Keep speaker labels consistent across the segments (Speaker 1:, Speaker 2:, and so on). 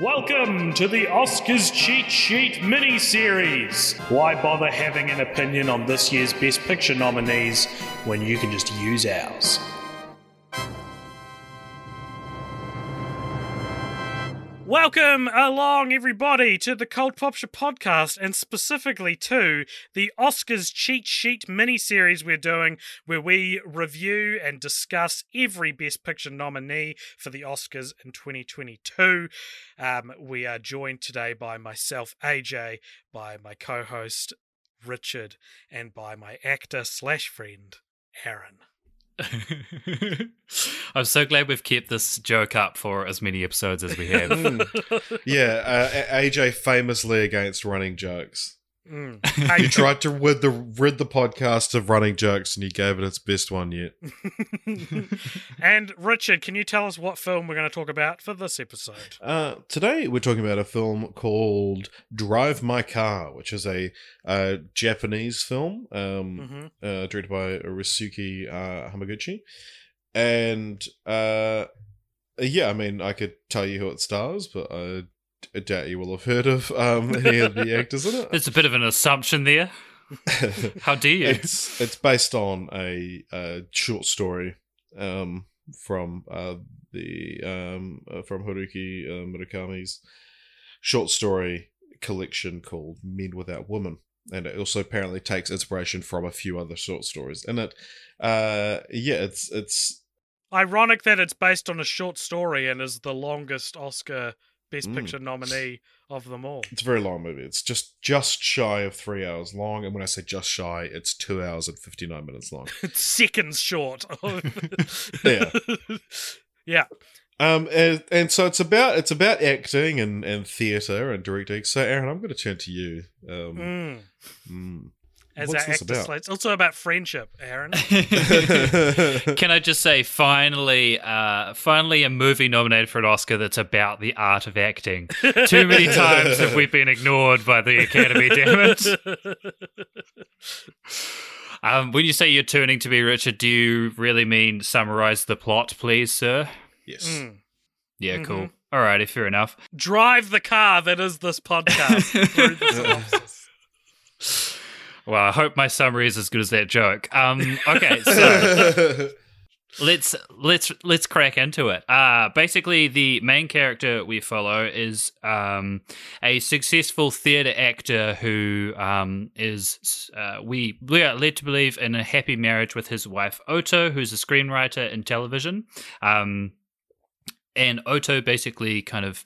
Speaker 1: Welcome to the Oscars Cheat Sheet mini series. Why bother having an opinion on this year's Best Picture nominees when you can just use ours? Welcome along, everybody, to the Cold Popture podcast, and specifically to the Oscars Cheat Sheet mini series we're doing, where we review and discuss every Best Picture nominee for the Oscars in 2022. Um, we are joined today by myself, AJ, by my co host, Richard, and by my actor slash friend, Aaron.
Speaker 2: I'm so glad we've kept this joke up for as many episodes as we have.
Speaker 3: Yeah, uh, AJ famously against running jokes.
Speaker 1: Mm.
Speaker 3: You tried to rid the rid the podcast of running jokes, and you gave it its best one yet.
Speaker 1: and Richard, can you tell us what film we're going to talk about for this episode?
Speaker 3: Uh, today we're talking about a film called Drive My Car, which is a uh, Japanese film um,
Speaker 1: Mhm.
Speaker 3: uh, directed by Ryusuke uh, Hamaguchi, and uh, yeah, I mean I could tell you who it stars, but I, I doubt you will have heard of um, any of the actors in it.
Speaker 2: There's a bit of an assumption there. How do you?
Speaker 3: it's it's based on a, a short story um, from uh, the um, uh, from Haruki uh, Murakami's short story collection called Men Without Women, and it also apparently takes inspiration from a few other short stories. in it, uh, yeah, it's it's
Speaker 1: Ironic that it's based on a short story and is the longest Oscar Best
Speaker 3: Mm.
Speaker 1: Picture nominee of them all.
Speaker 3: it's a very long movie. It's just just shy of three hours long, and when I say just shy, it's two hours and fifty nine minutes long.
Speaker 1: It's seconds short.
Speaker 3: Yeah.
Speaker 1: yeah.
Speaker 3: Um, and, and so it's about it's about acting and, and theatre and directing. So, Aaron, I'm going to turn to you. Um,
Speaker 1: Mm.
Speaker 3: mm.
Speaker 1: As
Speaker 3: What's
Speaker 1: our actor
Speaker 3: about?
Speaker 1: slate. It's also about friendship, Aaron.
Speaker 2: Can I just say, finally, uh, finally, a movie nominated for an Oscar that's about the art of acting. Too many times have we been ignored by the Academy. Damn it! Um, when you say you're turning to me, Richard, do you really mean summarize the plot, please, sir?
Speaker 3: yes.
Speaker 1: Mm.
Speaker 2: Yeah,
Speaker 1: Mhm.
Speaker 2: cool. Alrighty, fair enough.
Speaker 1: Drive the car that is this podcast through the synopsis.
Speaker 2: Well, I hope my summary is as good as that joke. Um, okay, so let's let's let's crack into it. Uh basically the main character we follow is um a successful theater actor who um is uh, we we are led to believe in a happy marriage with his wife Oto, who's a screenwriter in television. Um and Oto basically kind of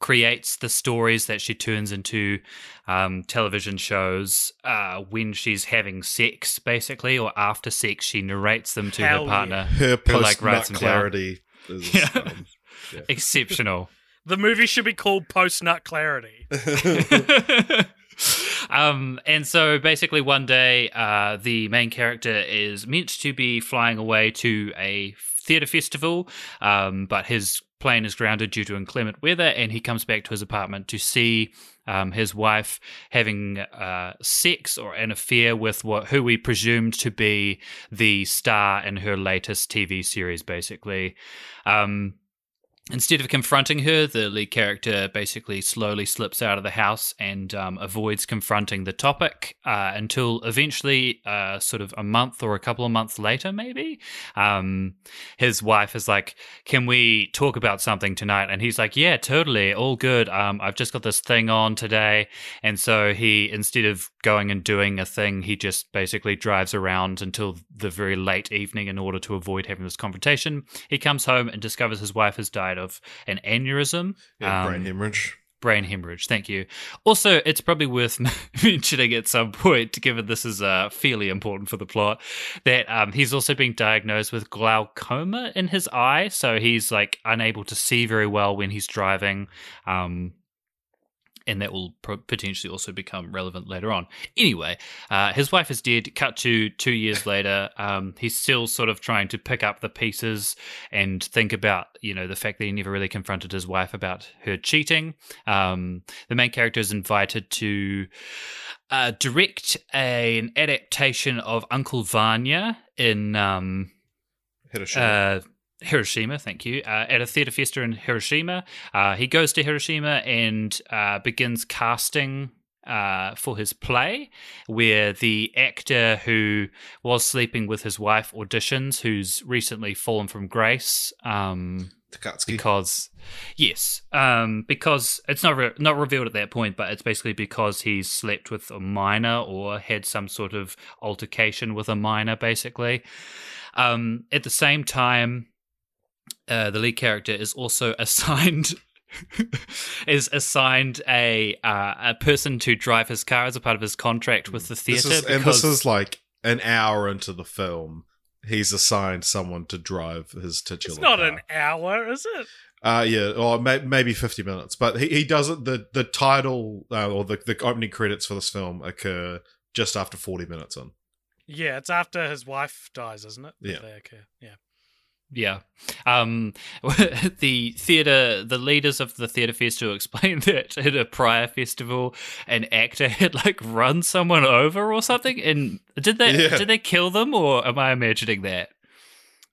Speaker 2: creates the stories that she turns into um, television shows uh, when she's having sex, basically, or after sex, she narrates them to
Speaker 1: Hell
Speaker 2: her partner.
Speaker 3: Her
Speaker 2: Who,
Speaker 3: post
Speaker 2: like, writes
Speaker 3: nut
Speaker 2: them down.
Speaker 3: clarity is.
Speaker 2: Yeah.
Speaker 3: um,
Speaker 2: Exceptional.
Speaker 1: The movie should be called Post Nut Clarity.
Speaker 2: um, and so basically, one day, uh, the main character is meant to be flying away to a theatre festival, um, but his plane is grounded due to inclement weather, and he comes back to his apartment to see um, his wife having uh, sex or an affair with what who we presumed to be the star in her latest TV series, basically. Um, Instead of confronting her, the lead character basically slowly slips out of the house and um, avoids confronting the topic uh, until eventually, uh, sort of a month or a couple of months later, maybe, um, his wife is like, Can we talk about something tonight? And he's like, Yeah, totally, all good. Um, I've just got this thing on today. And so he, instead of going and doing a thing, he just basically drives around until the very late evening in order to avoid having this confrontation. He comes home and discovers his wife has died of an aneurysm.
Speaker 3: yeah,
Speaker 2: Um,
Speaker 3: brain hemorrhage.
Speaker 2: brain hemorrhage. Thank you. Also, it's probably worth mentioning at some point, given this is uh, fairly important for the plot, that um, he's also being diagnosed with glaucoma in his eye, so he's like unable to see very well when he's driving. Um, and that will pro- potentially also become relevant later on. Anyway, uh, his wife is dead. Cut to two years later, um, he's still sort of trying to pick up the pieces and think about, you know, the fact that he never really confronted his wife about her cheating. Um, the main character is invited to uh, direct a, an adaptation of Uncle Vanya in. Um,
Speaker 3: Hiroshima.
Speaker 2: uh, Hiroshima, thank you, uh, at a theatre festa in Hiroshima. Uh, he goes to Hiroshima and uh, begins casting uh, for his play, where the actor who was sleeping with his wife auditions, who's recently fallen from grace. Um,
Speaker 3: Takatsuki.
Speaker 2: because yes um because it's not re- not revealed at that point but it's basically because he's slept with a minor or had some sort of altercation with a minor basically um at the same time uh, the lead character is also assigned is assigned a uh, a person to drive his car as a part of his contract with the
Speaker 3: This
Speaker 2: theater
Speaker 3: is, and this is like an hour into the film. He's assigned someone to drive his titular.
Speaker 1: It's not
Speaker 3: car.
Speaker 1: an hour, is it?
Speaker 3: Uh, yeah, or may- maybe fifty minutes. But he, he doesn't. The the title uh, or the the opening credits for this film occur just after forty minutes in.
Speaker 1: Yeah, it's after his wife dies, isn't it?
Speaker 3: Yeah.
Speaker 1: They occur. Yeah.
Speaker 2: Yeah. Um, the theatre, the leaders of the theatre festival explained that at a prior festival, an actor had like run someone over or something. And did they
Speaker 3: Yeah.
Speaker 2: did they kill them, or am I imagining that?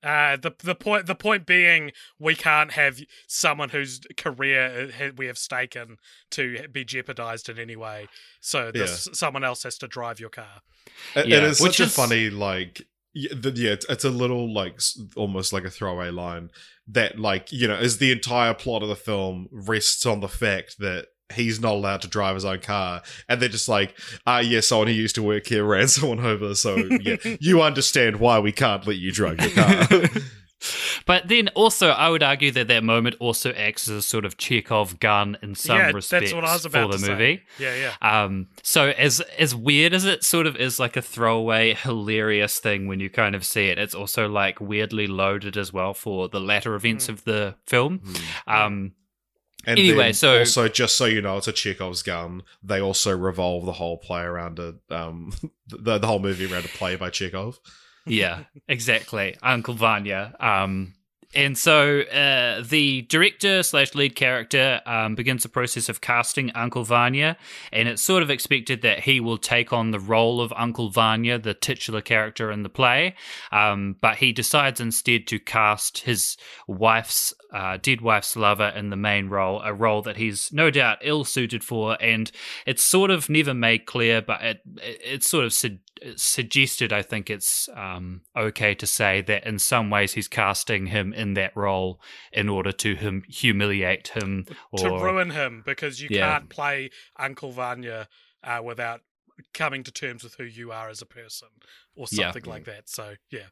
Speaker 1: Uh, the the point the point being, we can't have someone whose career uh, we have staken to be jeopardized in any way. So this someone else has to drive your car.
Speaker 3: It,
Speaker 2: Yeah,
Speaker 3: it is
Speaker 2: which
Speaker 3: such a
Speaker 2: is-
Speaker 3: funny like. Y- the- Yeah, it's, it's a little like almost like a throwaway line that like you know is the entire plot of the film rests on the fact that he's not allowed to drive his own car and they're just like ah yeah someone who used to work here ran someone over so yeah you understand why we can't let you drive your car
Speaker 2: But then also, I would argue that that moment also acts as a sort of Chekhov gun in some
Speaker 1: yeah,
Speaker 2: respects
Speaker 1: that's what I was about
Speaker 2: for the
Speaker 1: to
Speaker 2: movie.
Speaker 1: say. Yeah, yeah.
Speaker 2: Um, so as as weird as it sort of is like a throwaway, hilarious thing when you kind of see it, it's also like weirdly loaded as well for the latter events
Speaker 1: Mm.
Speaker 2: of the film. Um,
Speaker 3: And
Speaker 2: Anyway, so-
Speaker 3: also just so you know, it's a Chekhov's gun. They also revolve the whole play around a um the the whole movie around a play by Chekhov.
Speaker 2: Yeah, exactly, Uncle Vanya. Um, and so uh, the director slash lead character um, begins the process of casting Uncle Vanya, and it's sort of expected that he will take on the role of Uncle Vanya, the titular character in the play. Um, but he decides instead to cast his wife's uh, dead wife's lover in the main role, a role that he's no doubt ill suited for, and it's sort of never made clear, but it, it it's sort of su- suggested. I think it's um, okay to say that in some ways he's casting him in that role in order to hum- humiliate him or
Speaker 1: to ruin him because you
Speaker 2: Yeah.
Speaker 1: can't play Uncle Vanya uh, without coming to terms with who you are as a person or
Speaker 2: Yeah.
Speaker 1: something like that. So yeah.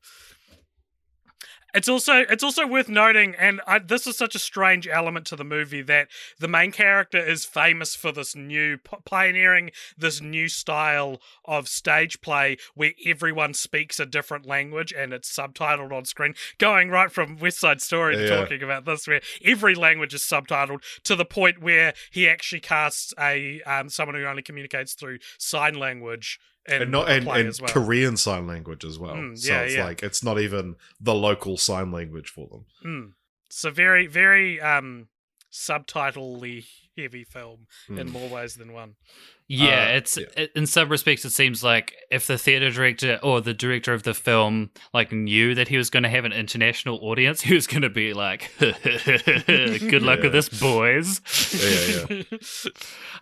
Speaker 1: It's also it's also worth noting, and I, this is such a strange element to the movie that the main character is famous for this new pioneering this new style of stage play where everyone speaks a different language and it's subtitled on screen. Going right from West Side Story to
Speaker 3: Yeah.
Speaker 1: talking about this, where every language is subtitled to the point where he actually casts a um, someone who only communicates through sign language in
Speaker 3: and not and, and
Speaker 1: well.
Speaker 3: Korean sign language as well.
Speaker 1: Mm,
Speaker 3: so it's
Speaker 1: yeah.
Speaker 3: like it's not even the local sign language for them.
Speaker 1: Mm. So very, very um subtitle-y heavy film in
Speaker 3: Mm.
Speaker 1: more ways than one.
Speaker 2: Yeah,
Speaker 3: Uh,
Speaker 2: it's
Speaker 3: yeah.
Speaker 2: it- in some respects it seems like if the theater director or the director of the film like knew that he was going to have an international audience, he was going to be like, "Good luck
Speaker 3: Yeah.
Speaker 2: with this, boys."
Speaker 3: Yeah, yeah.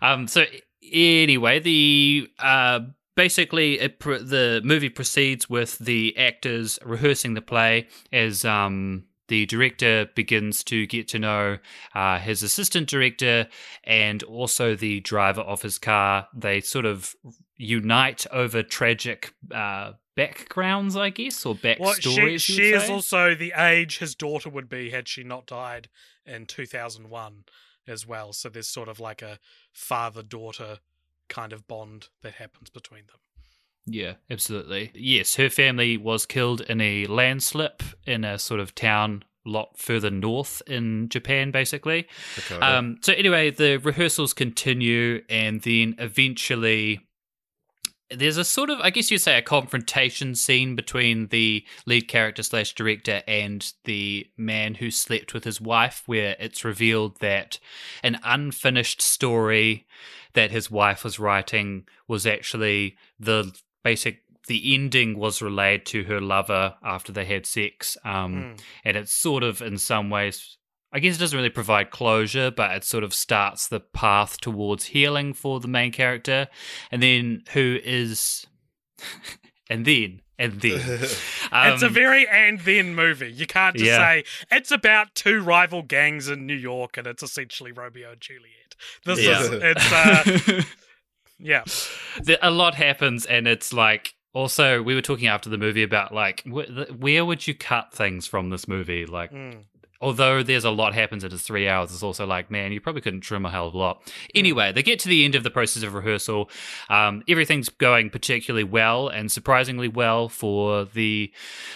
Speaker 2: Um. So anyway, the uh basically it pr- the movie proceeds with the actors rehearsing the play as um. The director begins to get to know uh, his assistant director and also the driver of his car. They sort of unite over tragic uh, backgrounds, I guess, or
Speaker 1: Well, she,
Speaker 2: backstories.
Speaker 1: she is also the age his daughter would be had she not died in 2001. as well. So there's sort of like a father daughter kind of bond that happens between them.
Speaker 2: Yeah, absolutely. Yes, her family was killed in a landslip in a sort of town lot further north in Japan, basically.
Speaker 3: Okay.
Speaker 2: Um, so anyway, the rehearsals continue, and then eventually there's a sort of, I guess you'd say, a confrontation scene between the lead character slash director and the man who slept with his wife, where it's revealed that an unfinished story that his wife was writing was actually the basic. The ending was relayed to her lover after they had sex, um,
Speaker 1: Mm.
Speaker 2: and it's sort of, in some ways, I guess it doesn't really provide closure, but it sort of starts the path towards healing for the main character. And then who is and then and then
Speaker 1: it's a
Speaker 2: Um,
Speaker 1: very and then movie. You can't just
Speaker 2: Yeah.
Speaker 1: say it's about two rival gangs in New York and it's essentially Romeo and Juliet. This
Speaker 2: Yeah.
Speaker 1: is it's uh yeah.
Speaker 2: a lot happens and it's like also we were talking after the movie about like wh- where would you cut things from this movie like
Speaker 1: Mm.
Speaker 2: Although there's a lot happens in it's three hours it's also like man you probably couldn't trim a hell of a lot. Anyway they get to the end of the process of rehearsal. Um, everything's going particularly well and surprisingly well for the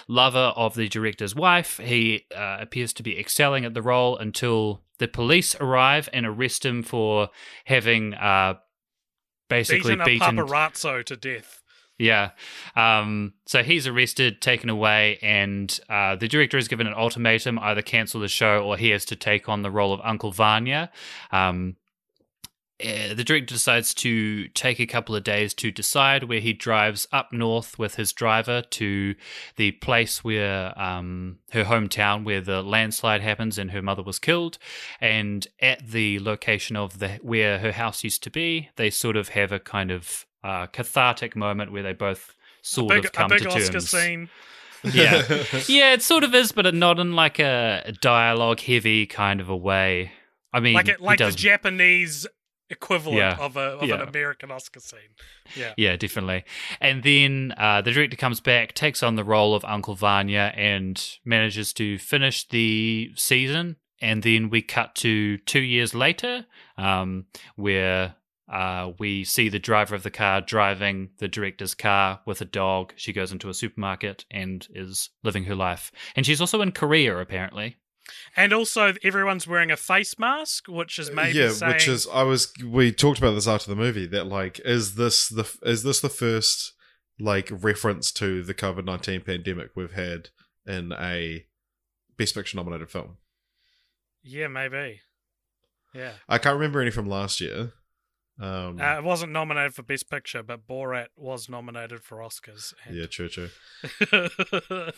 Speaker 2: lover of the director's wife. He uh, appears to be excelling at the role until the police arrive and arrest him for having uh, basically
Speaker 1: Beaten a
Speaker 2: beaten
Speaker 1: paparazzo to death.
Speaker 2: Yeah. Um, so he's arrested, taken away, and uh, the director is given an ultimatum either cancel the show or he has to take on the role of Uncle Vanya. Um, eh, the director decides to take a couple of days to decide where he drives up north with his driver to the place where um, her hometown, where the landslide happens and her mother was killed. And at the location of the where her house used to be, they sort of have a kind of uh, cathartic moment where they both sort
Speaker 1: Big,
Speaker 2: of come
Speaker 1: a big
Speaker 2: to
Speaker 1: Oscar
Speaker 2: terms.
Speaker 1: scene.
Speaker 2: Yeah, yeah, it sort of is, but not in like a dialogue heavy kind of a way. I mean,
Speaker 1: Like it like the Japanese equivalent
Speaker 2: Yeah.
Speaker 1: of a of
Speaker 2: Yeah.
Speaker 1: an American Oscar scene. Yeah.
Speaker 2: Yeah, definitely. And then uh, the director comes back, takes on the role of Uncle Vanya, and manages to finish the season. And then we cut to two years later, um, where uh, we see the driver of the car driving the director's car with a dog. She goes into a supermarket and is living her life. And she's also in Korea, apparently.
Speaker 1: And also everyone's wearing a face mask, which is maybe
Speaker 3: yeah,
Speaker 1: saying,
Speaker 3: which is I was we talked about this after the movie that like is this the is this the first like reference to the COVID nineteen pandemic we've had in a best picture nominated film.
Speaker 1: Yeah, maybe. Yeah.
Speaker 3: I can't remember any from last year. Um,
Speaker 1: Uh, it wasn't nominated for Best Picture, but Borat was nominated for Oscars. and-
Speaker 3: yeah, true, true.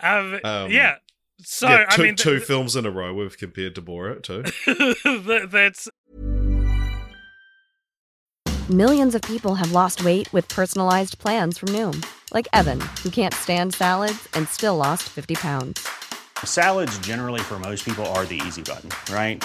Speaker 1: um,
Speaker 3: Um,
Speaker 1: yeah. So
Speaker 3: yeah,
Speaker 1: I
Speaker 3: two,
Speaker 1: mean,
Speaker 3: two films in a row we've compared to Borat too.
Speaker 1: th- that's
Speaker 4: Millions of people have lost weight with personalized plans from Noom, like Evan, who can't stand salads and still lost 50 pounds.
Speaker 5: Salads, generally, for most people, are the easy button, right?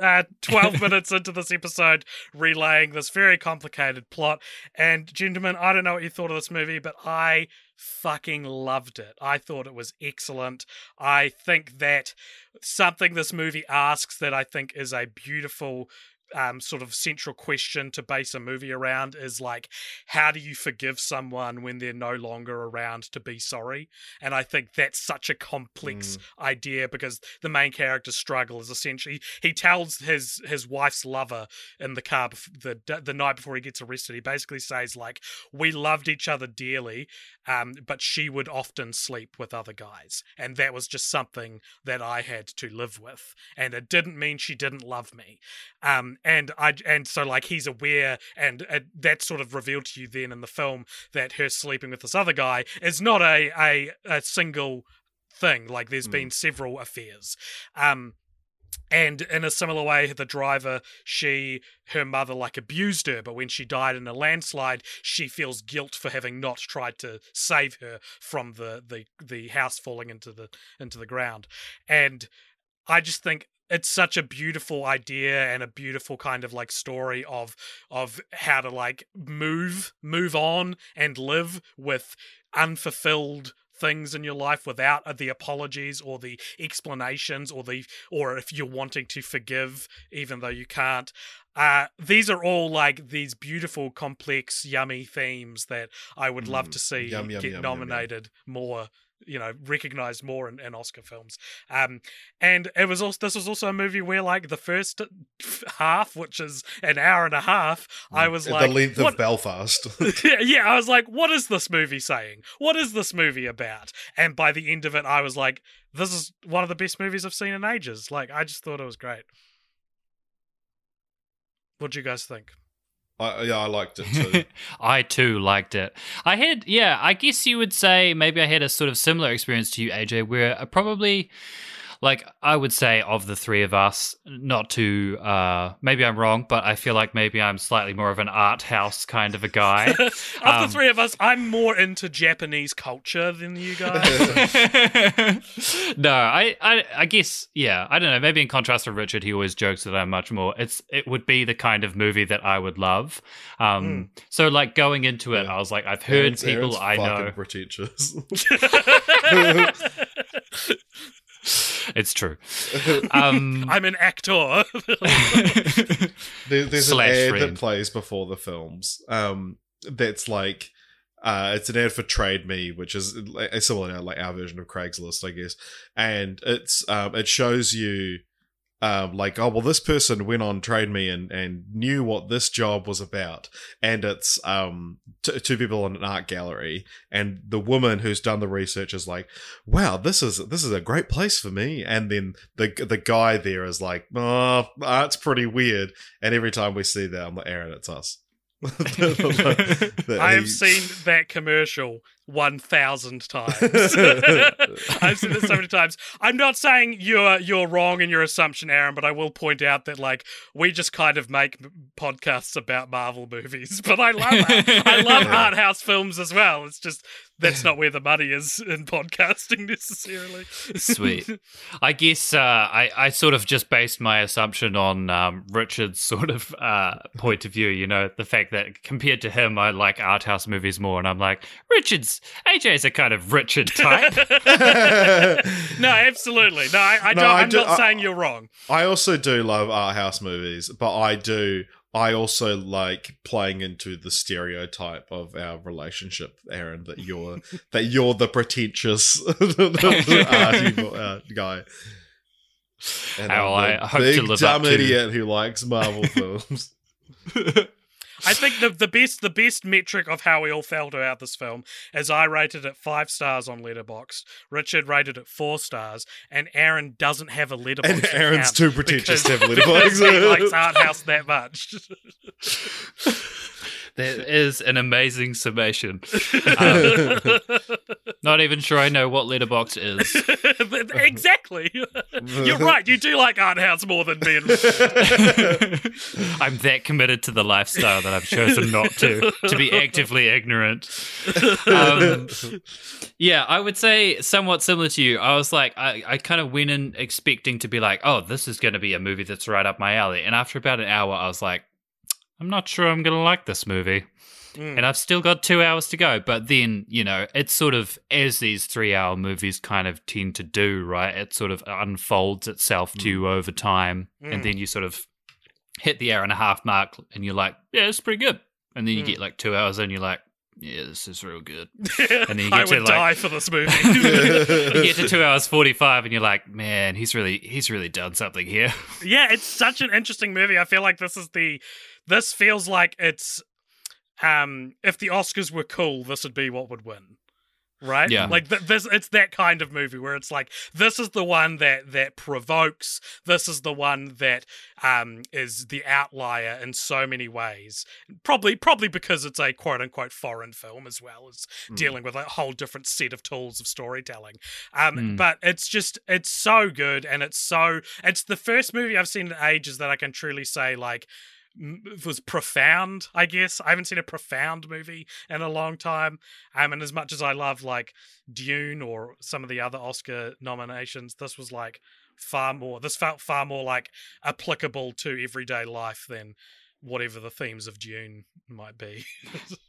Speaker 1: Uh, 12 minutes into this episode, relaying this very complicated plot. And, gentlemen, I don't know what you thought of this movie, but I fucking loved it. I thought it was excellent. I think that something this movie asks that I think is a beautiful. Um, sort of central question to base a movie around is like, how do you forgive someone when they're no longer around to be sorry? And I think that's such a complex idea because the main character's struggle is essentially he tells his his wife's lover in the car the the night before he gets arrested. He basically says like, "We loved each other dearly, um, but she would often sleep with other guys, and that was just something that I had to live with, and it didn't mean she didn't love me." Um, and I and so like he's aware, and uh, that's sort of revealed to you then in the film that her sleeping with this other guy is not a a, a single thing. Like there's been several affairs. Um, and in a similar way, the driver, she, her mother, like abused her, but when she died in a landslide, she feels guilt for having not tried to save her from the the the house falling into the into the ground, and I just think it's such a beautiful idea and a beautiful kind of like story of of how to like move move on and live with unfulfilled things in your life without the apologies or the explanations or the or if you're wanting to forgive even though you can't uh, these are all like these beautiful complex yummy themes that i would love
Speaker 3: Mm,
Speaker 1: to see
Speaker 3: yum, yum,
Speaker 1: get
Speaker 3: yum.
Speaker 1: nominated more you know recognized more in, in oscar films um and it was also this was also a movie where like the first half which is an hour and a half i was
Speaker 3: At
Speaker 1: like
Speaker 3: the length
Speaker 1: what
Speaker 3: of Belfast.
Speaker 1: yeah, yeah, I was like, what is this movie saying? What is this movie about? And by the end of it, I was like, this is one of the best movies I've seen in ages. Like, I just thought it was great. What do you guys think?
Speaker 3: I, yeah, I liked it too.
Speaker 2: I too liked it. I had, yeah, I guess you would say maybe I had a sort of similar experience to you, AJ, where I probably, like, I would say of the three of us, not to, uh, maybe I'm wrong, but I feel like maybe I'm slightly more of an art house kind of a guy.
Speaker 1: of
Speaker 2: Um,
Speaker 1: the three of us, I'm more into Japanese culture than you guys.
Speaker 2: no, I, I, I guess, yeah, I don't know. Maybe in contrast to Richard, he always jokes that I'm much more. It's, it would be the kind of movie that I would love. Um, so like going into it,
Speaker 3: Yeah.
Speaker 2: I was like, I've heard
Speaker 3: Aaron's-
Speaker 2: people
Speaker 3: Aaron's
Speaker 2: I
Speaker 3: fucking
Speaker 2: know.
Speaker 3: pretentious.
Speaker 2: It's true. Um,
Speaker 1: I'm an actor.
Speaker 3: There, there's
Speaker 2: Slash
Speaker 3: an ad
Speaker 2: friend.
Speaker 3: that plays before the films. Um, that's like, uh, it's an ad for Trade Me, which is like- a similar like our version of Craigslist, I guess. And it's um, it shows you, um, like oh well, this person went on Trade Me and and knew what this job was about, and it's um t- two people in an art gallery, and the woman who's done the research is like, wow, this is this is a great place for me, and then the the guy there is like, oh, art's pretty weird, and every time we see that, I'm like, Aaron, it's us.
Speaker 1: I have seen that commercial 1,000 times. I've seen it so many times. I'm not saying you're you're wrong in your assumption, Aaron, but I will point out that like we just kind of make podcasts about Marvel movies. But I love I love art house films as well. It's just that's not where the money is in podcasting necessarily.
Speaker 2: Sweet. I guess uh, I, I sort of just based my assumption on um, Richard's sort of uh, point of view. You know, the fact that compared to him, I like art house movies more, and I'm like, Richard's AJ's a kind of Richard type.
Speaker 1: no, absolutely. No, I, I
Speaker 3: No,
Speaker 1: don't.
Speaker 3: I
Speaker 1: I'm
Speaker 3: do-
Speaker 1: not
Speaker 3: I-
Speaker 1: saying you're wrong.
Speaker 3: I also do love art house movies, but I do. I also like playing into the stereotype of our relationship, Aaron. That you're that you're the pretentious arty uh, guy. And
Speaker 2: Oh,
Speaker 3: I'm the
Speaker 2: I hope to
Speaker 3: big
Speaker 2: live
Speaker 3: dumb
Speaker 2: up to-
Speaker 3: idiot who likes Marvel films.
Speaker 1: I think the the best the best metric of how we all felt about this film is I rated it five stars on Letterboxd. Richard rated it four stars, and Aaron doesn't have a Letterboxd.
Speaker 3: and Aaron's too pretentious to have
Speaker 1: because he likes art house that much.
Speaker 2: that is an amazing summation. Um, not even sure I know what Letterboxd is.
Speaker 1: exactly. You're right. You do like art house more than me. And
Speaker 2: I'm that committed to the lifestyle that I've chosen not to to be actively ignorant. Um, yeah, I would say somewhat similar to you. I was like, I, I kind of went in expecting to be like, oh, this is going to be a movie that's right up my alley. And after about an hour, I was like, I'm not sure I'm going to like this movie.
Speaker 1: Mm.
Speaker 2: And I've still got two hours to go. But then, you know, it's sort of as these three hour movies kind of tend to do, right? It sort of unfolds itself to you over time.
Speaker 1: Mm.
Speaker 2: And then you sort of hit the hour and a half mark and you're like, yeah, it's pretty good. And then you
Speaker 1: Mm.
Speaker 2: get like two hours and you're like, yeah, this is real good. then you
Speaker 1: I
Speaker 2: to,
Speaker 1: would
Speaker 2: like-
Speaker 1: die for this movie.
Speaker 2: you get to two hours 45 and you're like, man, he's really, he's really done something here.
Speaker 1: yeah, it's such an interesting movie. I feel like this is the this feels like it's um if the Oscars were cool, this would be what would win. right?
Speaker 2: Yeah.
Speaker 1: Like th- this, it's that kind of movie where it's like this is the one that that provokes. This is the one that um is the outlier in so many ways. Probably, probably because it's a quote unquote foreign film as well as
Speaker 3: Mm.
Speaker 1: dealing with a whole different set of tools of storytelling. Um,
Speaker 2: Mm.
Speaker 1: but it's just it's so good, and it's so it's the first movie I've seen in ages that I can truly say like was profound. I guess I haven't seen a profound movie in a long time. Um, and as much as I love like Dune or some of the other Oscar nominations, this was like far more. This felt far more like applicable to everyday life than whatever the themes of Dune might be.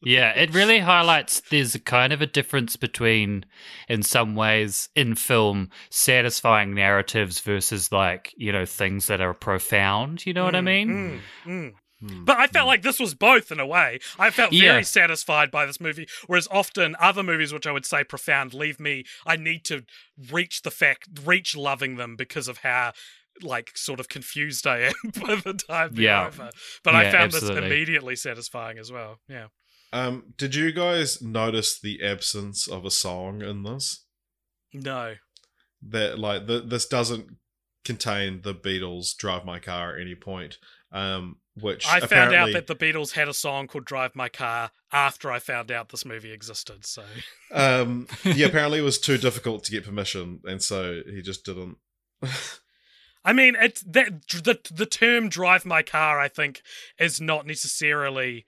Speaker 2: Yeah, it really highlights there's a kind of a difference between, in some ways, in film, satisfying narratives versus like, you know, things that are profound. You know what I
Speaker 1: Mm,
Speaker 2: mean?
Speaker 1: mm, mm.
Speaker 3: Mm.
Speaker 1: But I felt like this was both in a way. I felt
Speaker 2: Yeah.
Speaker 1: very satisfied by this movie, whereas often other movies, which I would say profound, leave me. I need to reach the fact, reach loving them because of how. Like sort of confused I am by the time they're
Speaker 2: Yeah.
Speaker 1: over, but I found
Speaker 2: absolutely.
Speaker 1: this immediately satisfying as well. Yeah,
Speaker 3: Um, did you guys notice the absence of a song in this?
Speaker 1: no,
Speaker 3: That like the, this doesn't contain the Beatles' "Drive My Car" at any point. Um, which
Speaker 1: I found out that the Beatles had a song called "Drive My Car" after I found out this movie existed. So
Speaker 3: um, yeah, apparently it was too difficult to get permission, and so he just didn't.
Speaker 1: I mean, it's that the the term "drive my car" I think is not necessarily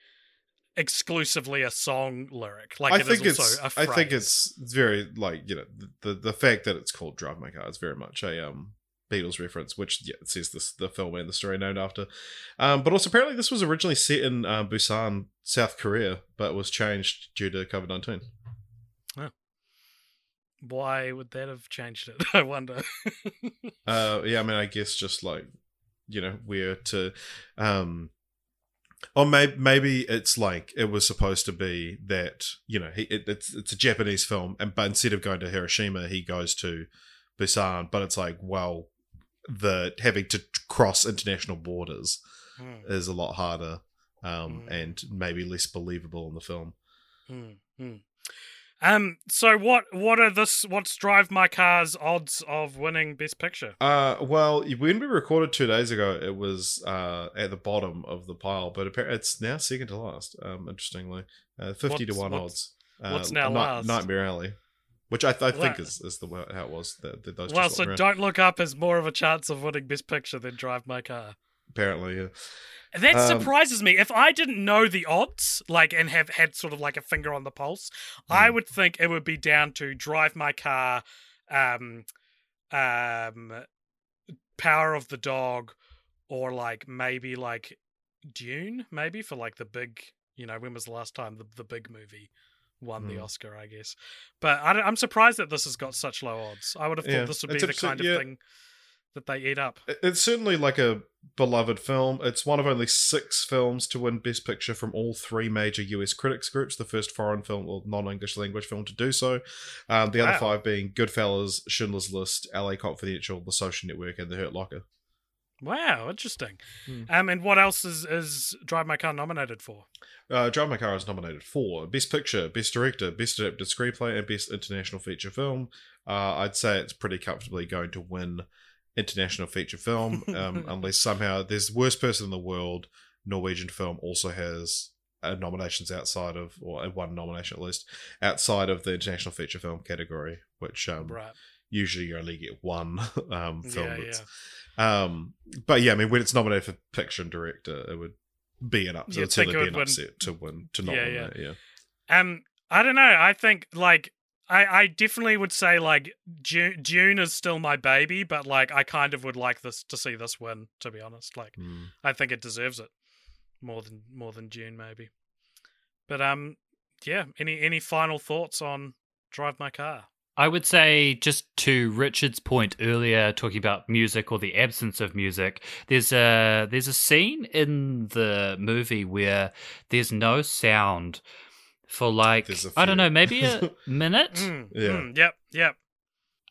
Speaker 1: exclusively a song lyric. Like
Speaker 3: I
Speaker 1: it is
Speaker 3: think it's.
Speaker 1: also a
Speaker 3: I think it's it's very like you know the the fact that it's called "Drive My Car" is very much a um Beatles reference, which yeah, it says this the film and the story named after. Um, but also apparently this was originally set in um, Busan, South Korea, but was changed due to COVID nineteen.
Speaker 1: Why would that have changed it? I wonder.
Speaker 3: Uh, yeah, I mean, I guess just like you know where to, um, or maybe maybe it's like it was supposed to be that you know he, it, it's it's a Japanese film, and but instead of going to Hiroshima, he goes to Busan. But it's like well, the having to cross international borders
Speaker 1: Hmm,
Speaker 3: is a lot harder, um,
Speaker 1: Mm.
Speaker 3: and maybe less believable in the film.
Speaker 1: hmm, hmm. Um. So what? What are this? What's Drive My Car's odds of winning Best Picture?
Speaker 3: Uh, well, when we recorded two days ago, it was uh at the bottom of the pile, but it's now second to last. Um, interestingly, uh, fifty to one
Speaker 1: what's-
Speaker 3: odds. Uh,
Speaker 1: what's now
Speaker 3: Night-
Speaker 1: last?
Speaker 3: Nightmare Alley, which I, I think is is the how it was. That that those
Speaker 1: Well, so
Speaker 3: around.
Speaker 1: Don't Look Up has more of a chance of winning Best Picture than Drive My Car.
Speaker 3: apparently. Yeah.
Speaker 1: That
Speaker 3: Um,
Speaker 1: surprises me. If I didn't know the odds, like, and have had sort of like a finger on the pulse, I
Speaker 3: Mm.
Speaker 1: would think it would be down to Drive My Car, um, um, Power of the Dog, or like maybe like Dune, maybe for like the big, you know, when was the last time the the big movie won the
Speaker 3: Mm.
Speaker 1: Oscar? I guess, but I am surprised that this has got such low odds. I would have thought
Speaker 3: Yeah,
Speaker 1: this would be the kind of
Speaker 3: yeah.
Speaker 1: thing that they eat up.
Speaker 3: It's certainly like a beloved film. It's one of only six films to win Best Picture from all three major US critics groups, the first foreign film or non English language film to do so. Um, the
Speaker 1: Wow.
Speaker 3: other five being Goodfellas, Schindler's List, LA Confidential, The Social Network, and The Hurt Locker.
Speaker 1: Wow, interesting.
Speaker 3: Hmm.
Speaker 1: Um, and what else is is Drive My Car nominated for?
Speaker 3: Uh, Drive My Car is nominated for Best Picture, Best Director, Best Adapted Screenplay, and Best International Feature Film. Uh, I'd say it's pretty comfortably going to win International Feature Film, um, unless somehow there's the worst person in the world. Norwegian film also has uh, nominations outside of, or uh, one nomination at least, outside of the International Feature Film category, which um,
Speaker 1: Right.
Speaker 3: usually you only get one um, film.
Speaker 1: Yeah,
Speaker 3: that's- Um, but yeah, I mean, when it's nominated for picture and director, it would be an upset.
Speaker 1: You'd
Speaker 3: It'd
Speaker 1: think
Speaker 3: certainly
Speaker 1: it
Speaker 3: be an
Speaker 1: win-
Speaker 3: upset to win to not
Speaker 1: Yeah,
Speaker 3: win
Speaker 1: yeah.
Speaker 3: that. Yeah.
Speaker 1: Um, I don't know. I think like I I definitely would say like Dune, Dune is still my baby, but like I kind of would like this to see this win. To be honest, like
Speaker 3: Mm.
Speaker 1: I think it deserves it more than more than Dune maybe. But um, yeah. Any any final thoughts on Drive My Car?
Speaker 2: I would say, just to Richard's point earlier, talking about music or the absence of music, there's a there's a scene in the movie where there's no sound for like I don't know, maybe a minute.
Speaker 1: Mm,
Speaker 3: Yeah.
Speaker 1: mm, yep. Yep.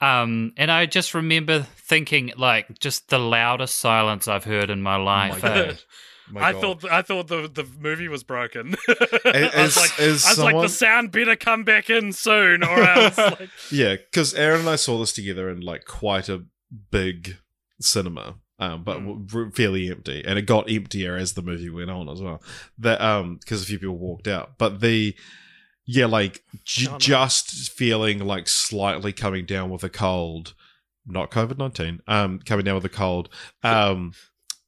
Speaker 2: Um, and I just remember thinking, like, just the loudest silence I've heard in my life.
Speaker 3: my? God. My
Speaker 1: I thought I thought the the movie was broken.
Speaker 3: Is-
Speaker 1: I was like, I was like, the sound better come back in soon, or else. Like,
Speaker 3: Yeah, because Aaron and I saw this together in like quite a big cinema, um, but
Speaker 1: Mm.
Speaker 3: fairly empty, and it got emptier as the movie went on as well. That um, because a few people walked out, but the yeah, like j-
Speaker 1: Oh, no.
Speaker 3: just feeling like slightly coming down with a cold, not COVID nineteen, um, coming down with a cold, um,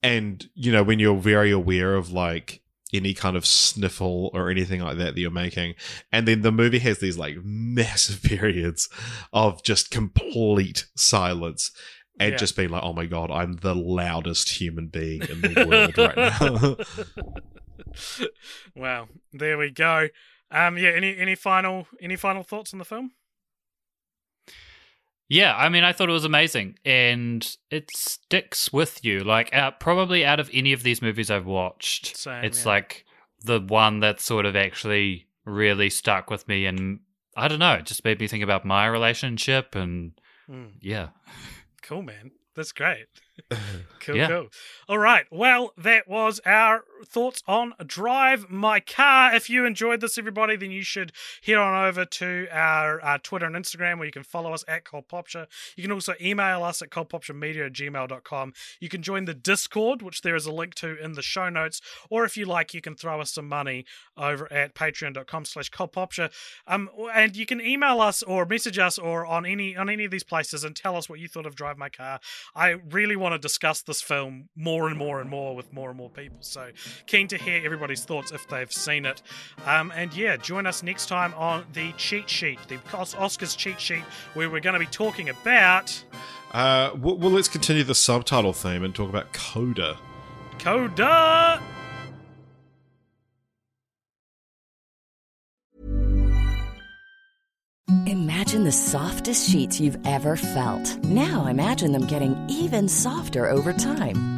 Speaker 3: and you know when you're very aware of like any kind of sniffle or anything like that that you're making and then the movie has these like massive periods of just complete silence and
Speaker 1: Yeah.
Speaker 3: just being like oh my god i'm the loudest human being in the world right now
Speaker 1: wow, there we go. Um, yeah. Any any final any final thoughts on the film?
Speaker 2: Yeah, I mean, I thought it was amazing, and it sticks with you. Like, uh, probably out of any of these movies I've watched,
Speaker 1: Same,
Speaker 2: it's
Speaker 1: yeah.
Speaker 2: like the one that sort of actually really stuck with me, and I don't know, it just made me think about my relationship, and
Speaker 1: Mm,
Speaker 2: yeah,
Speaker 1: cool, man. That's great. Cool,
Speaker 2: Yeah.
Speaker 1: cool. All right. Well, that was our thoughts on Drive My Car. If you enjoyed this, everybody, then you should head on over to our uh, Twitter and Instagram where you can follow us at Cold Popture. You can also email us at coldpopturemedia at gmail.com. You can join the Discord, which there is a link to in the show notes. Or if you like, you can throw us some money over at patreon.com slash coldpopture. Um, and you can email us or message us or on any on any of these places and tell us what you thought of Drive My Car. I really want to discuss this film more and more and more with more and more people. So keen to hear everybody's thoughts if they've seen it. Um, and yeah, join us next time on the cheat sheet, the Oscars cheat sheet, where we're going to be talking about
Speaker 3: uh, well, well let's continue the subtitle theme and talk about coda
Speaker 1: Coda.
Speaker 6: Imagine the softest sheets you've ever felt. Now imagine them getting even softer over time.